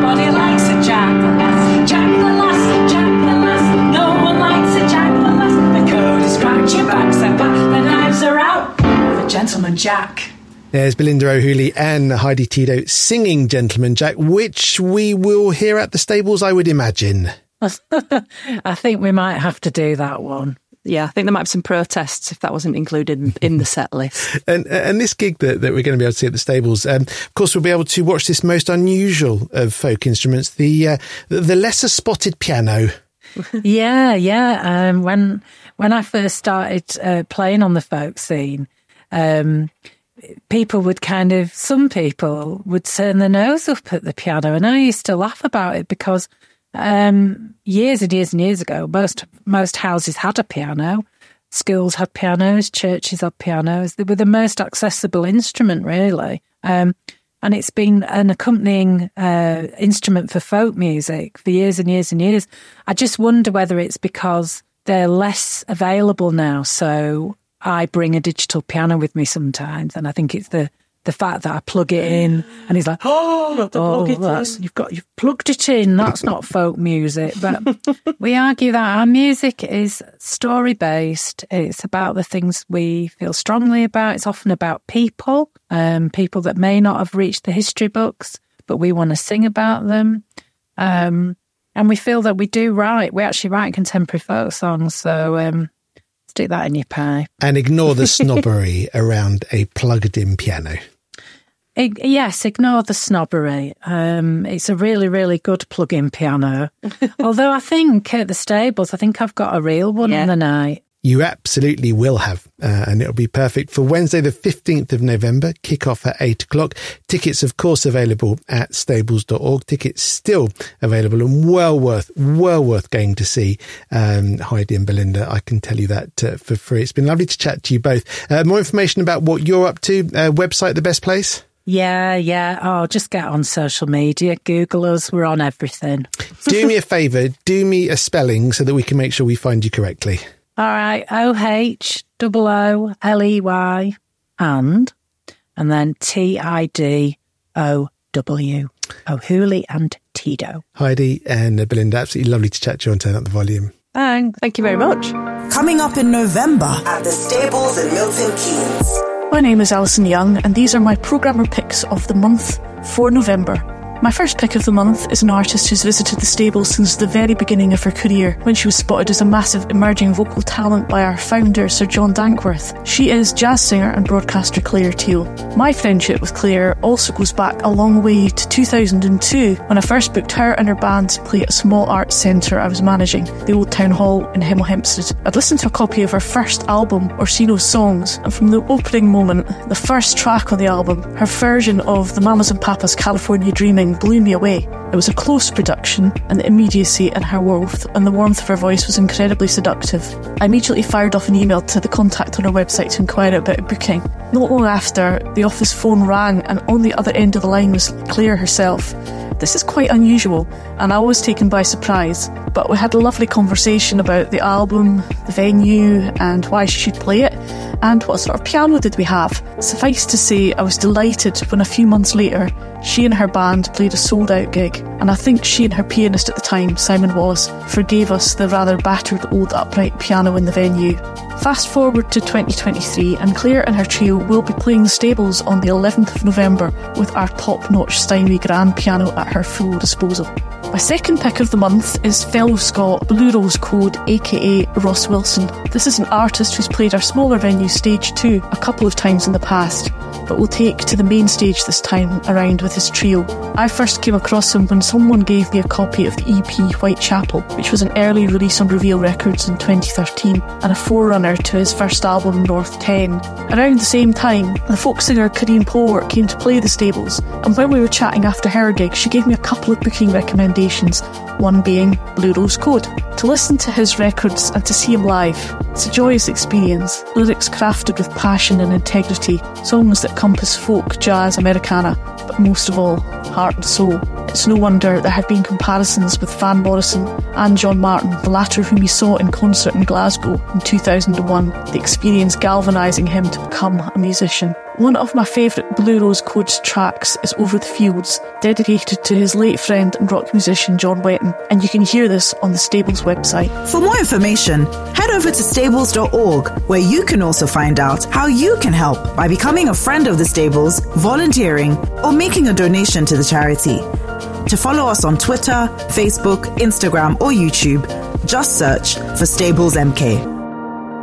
Nobody likes a Jack the lass. Jack the lass. Jack the lass. No one likes a Jack the lass. The code is cracked, your bags are back. The knives are out for gentleman Jack.
There's Belinda O'Hooley and Heidi Tidow singing Gentleman Jack, which we will hear at the stables, I would imagine.
I think we might have to do that one.
Yeah, I think there might be some protests if that wasn't included in, in the set list.
And and this gig that, that we're going to be able to see at the stables, um, of course, we'll be able to watch this most unusual of folk instruments, the uh, the lesser spotted piano.
yeah, yeah. Um, when when I first started uh, playing on the folk scene, um, people would kind of, some people would turn their nose up at the piano, and I used to laugh about it because um, years and years and years ago, most most houses had a piano. Schools had pianos, churches had pianos. They were the most accessible instrument, really. Um, and it's been an accompanying uh, instrument for folk music for years and years and years. I just wonder whether it's because they're less available now. So I bring a digital piano with me sometimes, and I think it's the the fact that I plug it in, and he's like, "Oh, oh that's you've got you've plugged it in. That's not folk music." But we argue that our music is story based. It's about the things we feel strongly about. It's often about people, um, people that may not have reached the history books, but we want to sing about them. Um, and we feel that we do write. We actually write contemporary folk songs, so um, stick that in your pie.
And ignore the snobbery around a plugged in piano.
Yes, ignore the snobbery. Um, it's a really, really good plug-in piano. Although I think at the stables, I think I've got a real one yeah. on the night.
You absolutely will have, uh, and it'll be perfect for Wednesday, the 15th of November, kick off at 8 o'clock. Tickets, of course, available at stables.org. Tickets still available and well worth, well worth going to see um, Heidi and Belinda. I can tell you that uh, for free. It's been lovely to chat to you both. Uh, more information about what you're up to, uh, website, the best place?
Yeah, yeah. Oh, just get on social media, Google us. We're on everything.
do me a favour, do me a spelling so that we can make sure we find you correctly.
All right, O H O O L E Y and and then T I D O W. Oh, O'Hooley and Tidow.
Heidi and Belinda, absolutely lovely to chat to you and turn up the volume.
Thanks. Thank you very much.
Coming up in November at the Stables in Milton Keynes.
My name is Alison Young, and these are my programmer picks of the month for November. My first pick of the month is an artist who's visited the stable since the very beginning of her career, when she was spotted as a massive emerging vocal talent by our founder, Sir John Dankworth. She is jazz singer and broadcaster Clare Teal. My friendship with Clare also goes back a long way to 2002, when I first booked her and her band to play at a small arts centre I was managing, the Old Town Hall in Hemel Hempstead. I'd listened to a copy of her first album, Orsino's Songs, and from the opening moment, the first track on the album, her version of the Mamas and Papas California Dreaming blew me away. It was a close production, and the immediacy in her warmth and the warmth of her voice was incredibly seductive. I immediately fired off an email to the contact on her website to inquire about a booking. Not long after, the office phone rang, and on the other end of the line was Clare herself. This is quite unusual, and I was taken by surprise. But we had a lovely conversation about the album, the venue, and why she should play it, and what sort of piano did we have. Suffice to say, I was delighted when a few months later she and her band played a sold out gig, and I think she and her pianist at the time, Simon Wallace, forgave us the rather battered old upright piano in the venue. Fast forward to 2023, and Clare and her trio will be playing the stables on the 11th of November with our top notch Steinway grand piano at her full disposal. My second pick of the month is fellow Scot Blue Rose Code, aka Ross Wilson. This is an artist who's played our smaller venue Stage 2 a couple of times in the past, but will take to the main stage this time around with his trio. I first came across him when someone gave me a copy of the EP Whitechapel, which was an early release on Reveal Records in 2013 and a forerunner to his first album North 10. Around the same time, the folk singer Karine Polwart came to play the stables, and when we were chatting after her gig, she gave me a couple of booking recommendations, one being Blue Rose Code. To listen to his records and to see him live, it's a joyous experience. Lyrics crafted with passion and integrity, songs that compass folk, jazz, Americana, but most of all, heart and soul. It's no wonder there have been comparisons with Van Morrison and John Martyn, the latter whom he saw in concert in Glasgow in 2001, the experience galvanising him to become a musician. One of my favourite Blue Rose Codes tracks is Over the Fields, dedicated to his late friend and rock musician John Wetton, and you can hear this on the Stables website.
For more information, head over to stables.org, where you can also find out how you can help by becoming a friend of the Stables, volunteering, or making a donation to the charity. To follow us on Twitter, Facebook, Instagram, or YouTube, just search for Stables MK.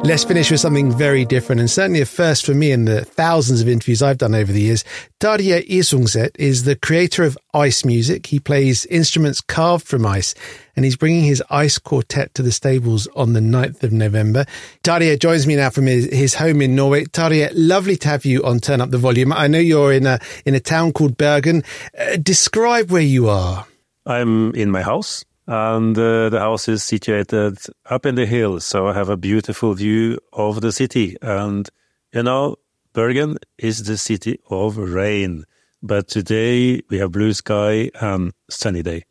Let's finish with something very different and certainly a first for me in the thousands of interviews I've done over the years. Terje Isungset is the creator of ice music. He plays instruments carved from ice and he's bringing his ice quartet to the stables on the 9th of November. Terje joins me now from his, his home in Norway. Terje, lovely to have you on Turn Up the Volume. I know you're in a, in a town called Bergen. Uh, describe where you are.
I'm in my house and uh, the house is situated up in the hill, so I have a beautiful view of the city. And you know, Bergen is the city of rain, but today we have blue sky and sunny day.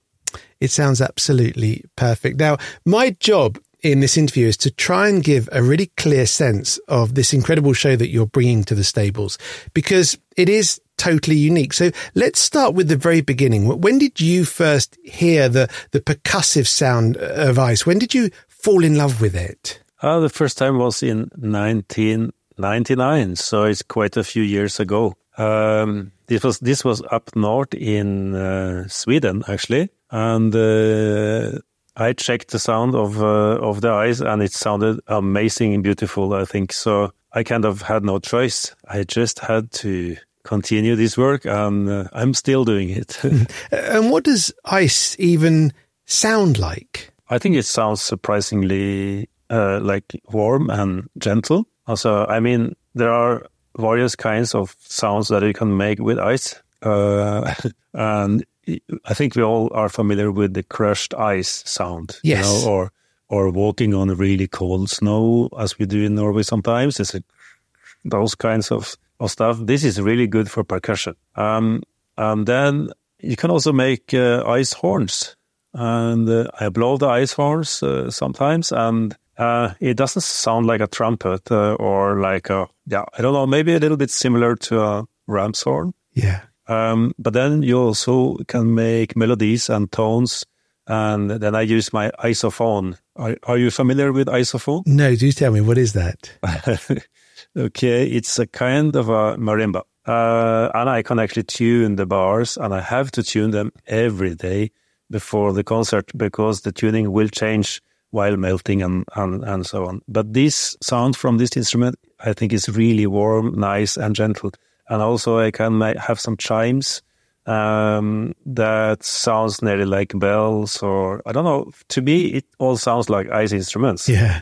It sounds absolutely perfect. Now, my job in this interview is to try and give a really clear sense of this incredible show that you're bringing to the stables because it is totally unique. So let's start with the very beginning. When did you first hear the, the percussive sound of ice? When did you fall in love with it?
Uh, the first time was in 1999, so it's quite a few years ago. Um, this was this was up north in uh, Sweden actually, and uh, I checked the sound of uh, of the ice, and it sounded amazing and beautiful. I think so. I kind of had no choice. I just had to continue this work, and uh, I'm still doing it.
and what does ice even sound like?
I think it sounds surprisingly uh, like warm and gentle. Also, I mean, there are various kinds of sounds that you can make with ice, uh, and I think we all are familiar with the crushed ice sound,
yes.
you know, or or walking on really cold snow, as we do in Norway sometimes. It's a, those kinds of of stuff. This is really good for percussion. Um, and then you can also make uh, ice horns. And uh, I blow the ice horns uh, sometimes, and uh, it doesn't sound like a trumpet uh, or like a, yeah, I don't know, maybe a little bit similar to a ram's horn.
Yeah.
Um, but then you also can make melodies and tones. And then I use my isophone. Are, are you familiar with isophone?
No, do tell me, what is that?
Okay, it's a kind of a marimba. Uh, and I can actually tune the bars and I have to tune them every day before the concert because the tuning will change while melting and, and, and so on. But this sound from this instrument, I think is really warm, nice and gentle. And also I can have some chimes, um, that sounds nearly like bells or I don't know. To me, it all sounds like ice instruments.
Yeah.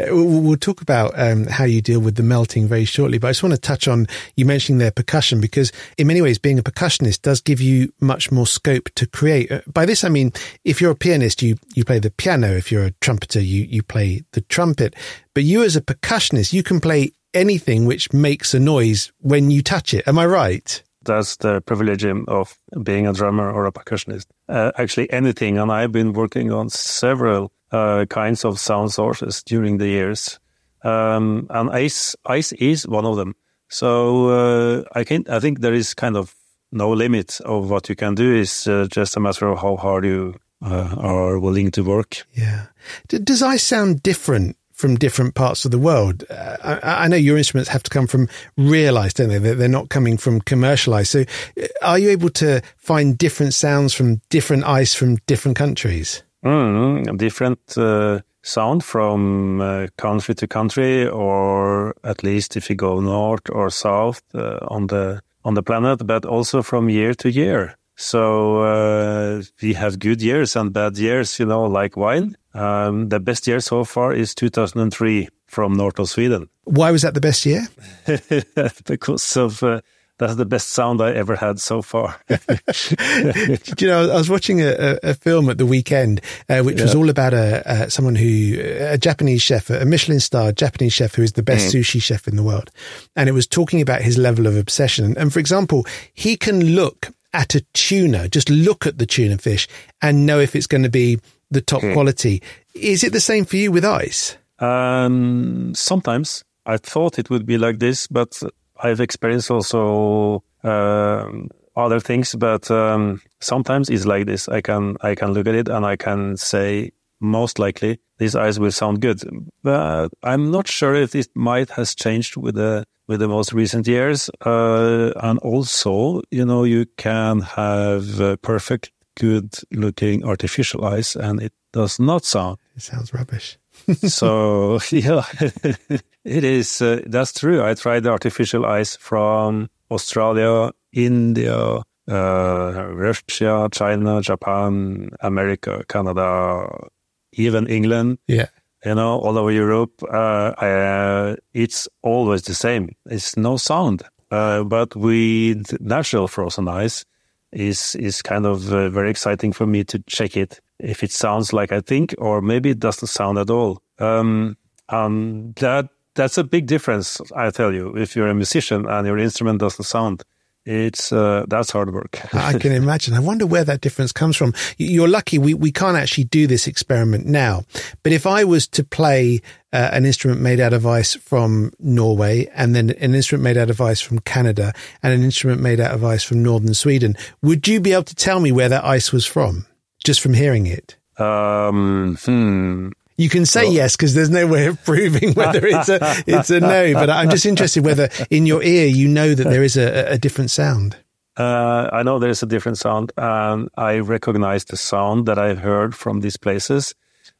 Uh, we'll talk about um, how you deal with the melting very shortly, but I just want to touch on you mentioning their percussion because, in many ways, being a percussionist does give you much more scope to create. Uh, by this, I mean if you're a pianist, you you play the piano. If you're a trumpeter, you you play the trumpet. But you, as a percussionist, you can play anything which makes a noise when you touch it. Am I right?
That's the privilege of being a drummer or a percussionist. Uh, actually, anything, and I've been working on several uh, kinds of sound sources during the years, um, and ice ice is one of them. So uh, I can I think there is kind of no limit of what you can do. It's uh, just a matter of how hard you uh, are willing to work.
Yeah. D- does ice sound different from different parts of the world? Uh, I, I, know your instruments have to come from realized, don't they? They're not coming from commercialized. So, uh, are you able to find different sounds from different ice from different countries?
Mm, different uh, sound from uh, country to country, or at least if you go north or south uh, on the on the planet, but also from year to year. So uh, we have good years and bad years, you know, like wine. Um, the best year so far is 2003 from north of Sweden.
Why was that the best year?
because of uh, that's the best sound I ever had so far.
you know, I was watching a, a film at the weekend, uh, which yeah. was all about a, someone who, a Japanese chef, a Michelin star Japanese chef who is the best mm. sushi chef in the world. And it was talking about his level of obsession. And for example, he can look at a tuna, just look at the tuna fish and know if it's going to be the top mm. quality. Is it the same for you with ice?
Um, sometimes I thought it would be like this, but I've experienced also uh, other things, but um, sometimes it's like this. I can I can look at it and I can say most likely these eyes will sound good, but I'm not sure if it might has changed with the with the most recent years. Uh, and also, you know, you can have uh, perfect, good looking artificial eyes, and it does not sound.
It sounds rubbish.
so yeah, it is. Uh, that's true. I tried artificial ice from Australia, India, uh, Russia, China, Japan, America, Canada, even England.
Yeah.
You know, all over Europe. Uh, uh, it's always the same. It's no sound. Uh, but with natural frozen ice, is is kind of uh, very exciting for me to check it if it sounds like I think, or maybe it doesn't sound at all. Um, and that that's a big difference, I tell you. If you're a musician and your instrument doesn't sound, it's uh, that's hard work.
I can imagine. I wonder where that difference comes from. You're lucky we, we can't actually do this experiment now. But if I was to play uh, an instrument made out of ice from Norway and then an instrument made out of ice from Canada and an instrument made out of ice from northern Sweden, would you be able to tell me where that ice was from just from hearing it?
Um, hmm.
You can say well, yes because there's no way of proving whether it's a it's a no. But I'm just interested whether in your ear you know that there is a, a different sound.
Uh, I know there's a different sound, and I recognize the sound that I've heard from these places.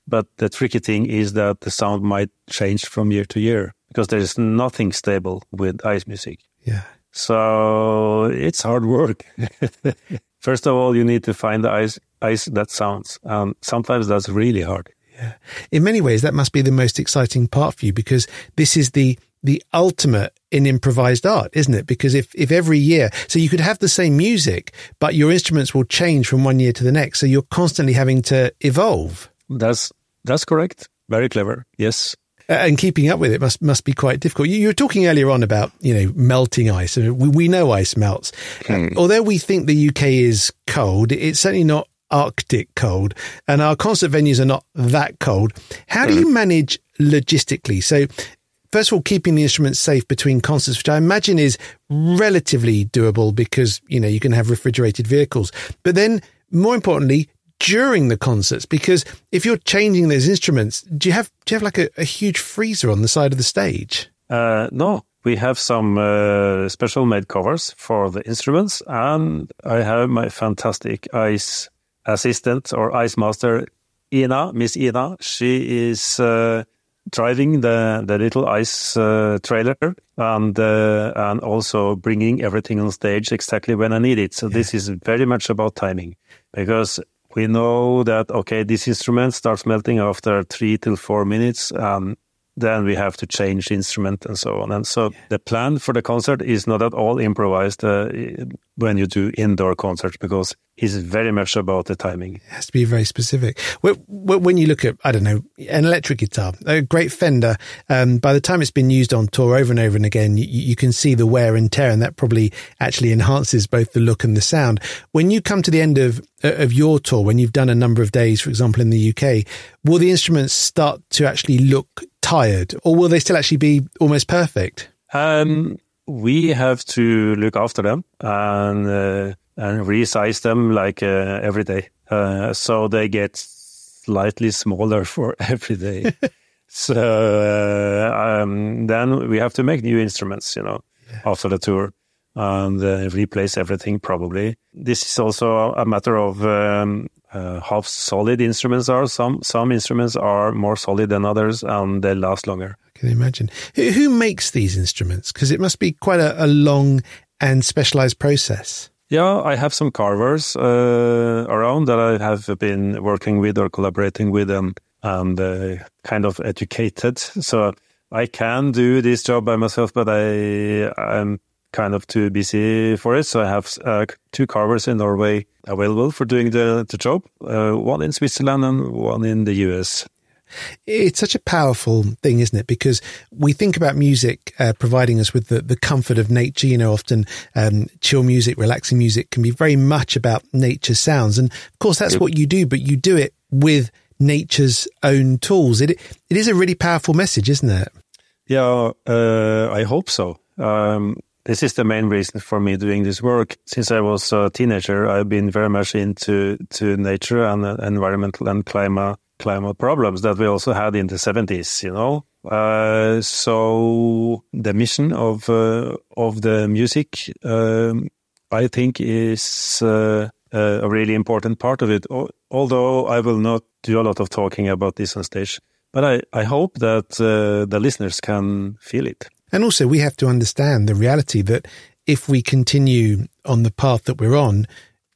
But the tricky thing is that the sound might change from year to year because there is nothing stable with ice music.
Yeah.
So it's hard work. First of all, you need to find the ice, ice that sounds. And sometimes that's really hard.
Yeah. In many ways, that must be the most exciting part for you because this is the the ultimate in improvised art, isn't it? Because if, if every year, so you could have the same music, but your instruments will change from one year to the next. So you're constantly having to evolve.
That's, that's correct. Very clever. Yes.
and keeping up with it must must be quite difficult. You, you were talking earlier on about you know melting ice. We, we know ice melts. Hmm. although we think the UK is cold, it's certainly not Arctic cold, and our concert venues are not that cold. How do you mm. manage logistically? So, first of all, keeping the instruments safe between concerts, which I imagine is relatively doable because, you know, you can have refrigerated vehicles. But then, more importantly, during the concerts, because if you're changing those instruments, do you have, do you have like a, a huge freezer on the side of the stage?
Uh, no, we have some uh, special made covers for the instruments, and I have my fantastic ice assistant or ice master, Ina, Miss Ina. She is uh, driving the the little ice uh, trailer and uh, and also bringing everything on stage exactly when I need it. So yeah. this is very much about timing because we know that okay, this instrument starts melting after three till four minutes, and then we have to change instrument and so on. And so yeah. the plan for the concert is not at all improvised uh, when you do indoor concerts because it's very much about the timing. It
has to be very specific. When you look at, I don't know, an electric guitar, a great Fender, um, by the time it's been used on tour over and over and again, you, you can see the wear and tear, and that probably actually enhances both the look and the sound. When you come to the end of of your tour, when you've done a number of days, for example, in the UK, will the instruments start to actually look tired, or will they still actually be almost perfect?
Um, we have to look after them and uh, and resize them like uh, every day, uh, so they get slightly smaller for every day. so uh, um, then we have to make new instruments, you know, yeah. after the tour and uh, replace everything probably. This is also a matter of um, uh, how solid instruments are. Some some instruments are more solid than others, and they last longer.
I can imagine. Who, who makes these instruments? Because it must be quite a, a, long and specialized process.
Yeah, I have some carvers uh, around that I have been working with or collaborating with, and and uh, kind of educated. So I can do this job by myself, but I I'm kind of too busy for it. So I have uh, two carvers in Norway available for doing the, the job, uh, one in Switzerland and one in the US.
It's such a powerful thing, isn't it? Because we think about music uh, providing us with the, the comfort of nature. You know, often um, chill music, relaxing music can be very much about nature sounds. And of course, that's what you do, but you do it with nature's own tools. It, it is a really powerful message, isn't it?
Yeah, uh, I hope so. Um, this is the main reason for me doing this work. Since I was a teenager, I've been very much into to nature and uh, environmental and climate climate problems that we also had in the 70s. You know, uh, so the mission of uh, of the music, um, I think, is uh, a really important part of it. Although I will not do a lot of talking about this on stage, But I, I hope that uh, the listeners can feel it.
And also, we have to understand the reality that if we continue on the path that we're on,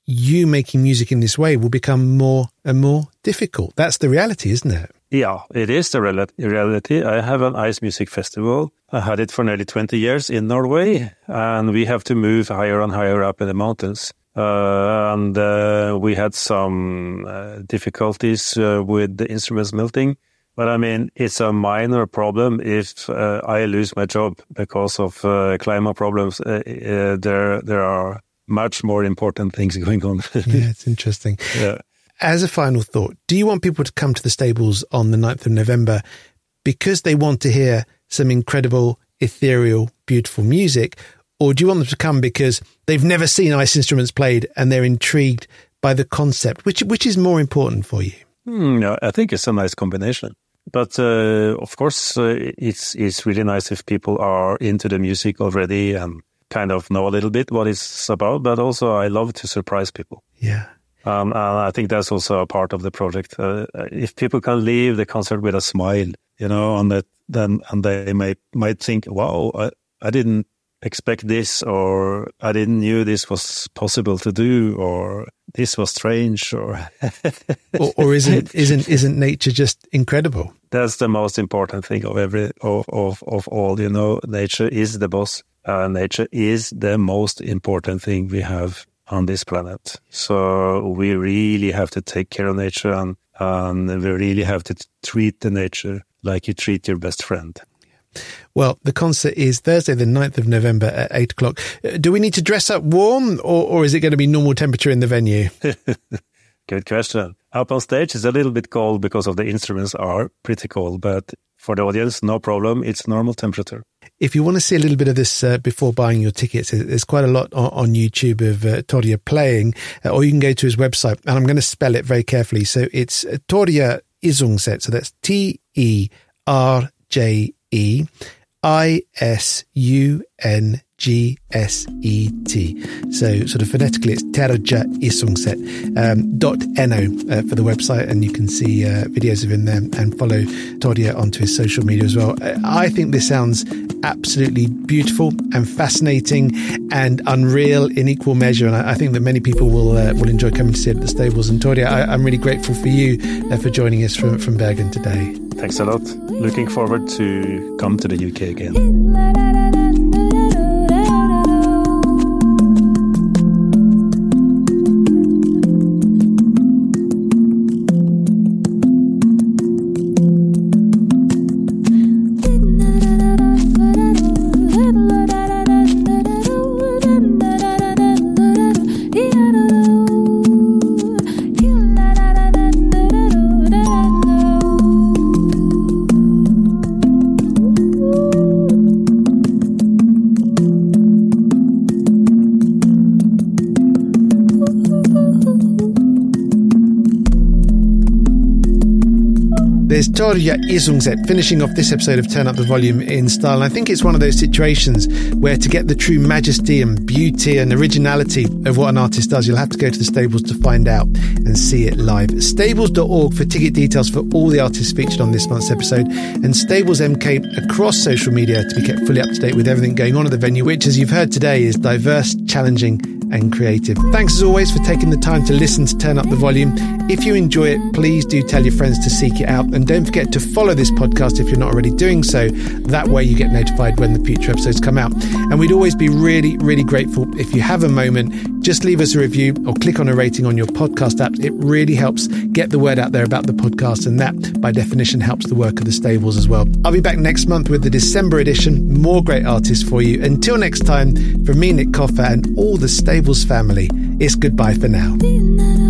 you making music in this way will become more and more difficult. That's the reality, isn't it?
Yeah, it is the reality. I have an ice music festival. I had it for nearly 20 years in Norway, and we have to move higher and higher up in the mountains. Uh, and uh, we had some uh, difficulties uh, with the instruments melting. But I mean, it's a minor problem if uh, I lose my job because of uh, climate problems. there, there are much more important things going on.
yeah, it's interesting.
Yeah.
As a final thought, do you want people to come to the stables on the 9th of November because they want to hear some incredible, ethereal, beautiful music? Or do you want them to come because they've never seen ice instruments played and they're intrigued by the concept? Which, which is more important for you?
Hmm, no, I think it's a nice combination. But uh, of course, uh, it's it's really nice if people are into the music already and kind of know a little bit what it's about. But also, I love to surprise people.
Yeah.
Um, and I think that's also a part of the project. Uh, if people can leave the concert with a smile, you know, and that then and they may might think, "Wow, I, I didn't expect this or I didn't knew this was possible to do or this was strange or
or, or, isn't isn't isn't nature just incredible?
That's the most important thing of every of of, of all you know. Nature is the boss uh, nature is the most important thing we have on this planet. So we really have to take care of nature and and we really have to treat the nature like you treat your best friend
well, the concert is Thursday, the 9th of November at 8 o'clock. Uh, do we need to dress up warm or, or is it going to be normal temperature in the venue?
Good question. Up on stage is a little bit cold because of the instruments are pretty cold, but for the audience, no problem. It's normal temperature.
If you want to see a little bit of this uh, before buying your tickets, there's quite a lot on, on YouTube of uh, Terje playing, uh, or you can go to his website, and I'm going to spell it very carefully. So it's uh, Terje Isungset. So that's T E R J E I S U N G S E T. So, sort of phonetically, it's Terja Isungset um, dot no uh, for the website, and you can see uh, videos of him there and follow Terje onto his social media as well. Uh, I think this sounds absolutely beautiful and fascinating and unreal in equal measure, and I, I think that many people will uh, will enjoy coming to see it at the stables. And Terje, I, am really grateful for you uh, for joining us from from Bergen today.
Thanks a lot. Looking forward to come to the UK again.
Terje Isungset, finishing off this episode of Turn Up the Volume in style. And I think it's one of those situations where to get the true majesty and beauty and originality of what an artist does, you'll have to go to the stables to find out and see it live. Stables.org for ticket details for all the artists featured on this month's episode, and Stables MK across social media to be kept fully up to date with everything going on at the venue, which, as you've heard today, is diverse, challenging, and creative. Thanks as always for taking the time to listen to Turn Up the Volume. If you enjoy it, please do tell your friends to seek it out. And don't forget to follow this podcast if you're not already doing so. That way you get notified when the future episodes come out. And we'd always be really, really grateful if you have a moment, just leave us a review or click on a rating on your podcast app. It really helps get the word out there about the podcast. And that, by definition, helps the work of the stables as well. I'll be back next month with the December edition. More great artists for you. Until next time, from me, Nick Coffer, and all the stables family, it's goodbye for now.